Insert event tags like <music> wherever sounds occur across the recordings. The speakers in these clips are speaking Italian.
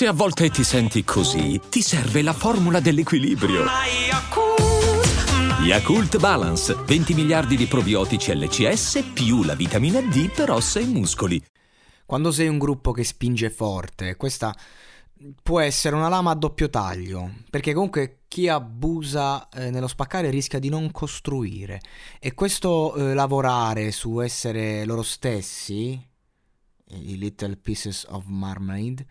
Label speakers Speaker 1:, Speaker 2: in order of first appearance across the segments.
Speaker 1: Se a volte ti senti così, ti serve la formula dell'equilibrio. Yakult Balance, 20 miliardi di probiotici LCS più la vitamina D per ossa e muscoli.
Speaker 2: Quando sei un gruppo che spinge forte, questa può essere una lama a doppio taglio, perché comunque chi abusa eh, nello spaccare rischia di non costruire e questo eh, lavorare su essere loro stessi, i little pieces of marmalade,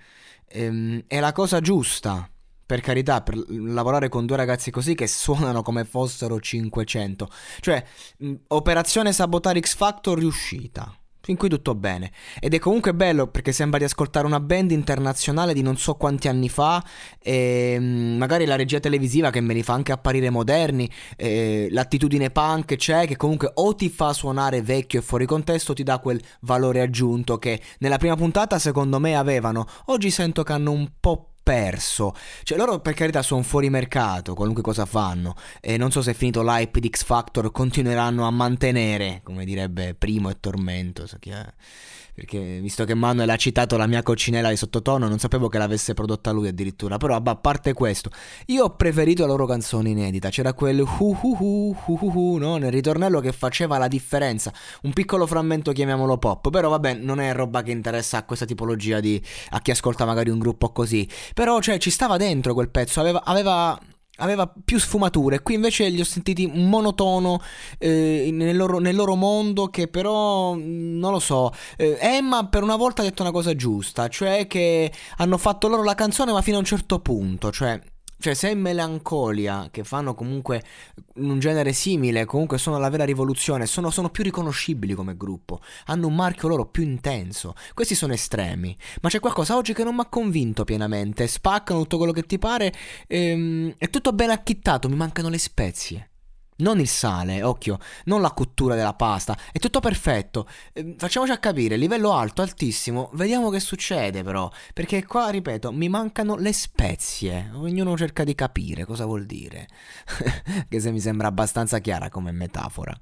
Speaker 2: ehm, è la cosa giusta. Per carità, per lavorare con due ragazzi così che suonano come fossero 500. Cioè, mh, operazione sabotare X Factor riuscita Fin qui tutto bene. Ed è comunque bello perché sembra di ascoltare una band internazionale di non so quanti anni fa, e mm, magari la regia televisiva che me li fa anche apparire moderni, l'attitudine punk c'è che comunque o ti fa suonare vecchio e fuori contesto ti dà quel valore aggiunto che nella prima puntata secondo me avevano. Oggi sento che hanno un po' perso. Cioè, loro per carità sono fuori mercato, qualunque cosa fanno. E non so se è finito l'hype di X Factor, continueranno a mantenere, come direbbe Primo e Tormento. So. Perché visto che Manuel ha citato la mia coccinella di sottotono, non sapevo che l'avesse prodotta lui addirittura. Però, a parte questo, io ho preferito la loro canzone inedita. C'era quel hu hu hu hu hu hu, no? Nel ritornello che faceva la differenza. Un piccolo frammento, chiamiamolo pop. Però, vabbè, non è roba che interessa a questa tipologia di. a chi ascolta magari un gruppo così. Però, cioè, ci stava dentro quel pezzo. Aveva. aveva aveva più sfumature. Qui invece li ho sentiti monotono eh, nel, loro, nel, loro, mondo che però mm, non lo so. Eh, Emma per una volta ha detto una cosa giusta, cioè che hanno fatto loro la canzone ma fino a un certo punto, cioè cioè, se è Melancolia, che fanno comunque un genere simile, comunque sono la vera rivoluzione, sono, sono, più riconoscibili come gruppo, hanno un marchio loro più intenso. Questi sono estremi. Ma c'è qualcosa oggi che non mi ha convinto pienamente. Spaccano tutto quello che ti pare, ehm, è tutto ben acchittato, mi mancano le spezie non il sale, occhio, non la cottura della pasta, è tutto perfetto. Eh, facciamoci a capire, livello alto, altissimo, vediamo che succede però, perché qua, ripeto, mi mancano le spezie, ognuno cerca di capire cosa vuol dire, <laughs> che se mi sembra abbastanza chiara come metafora.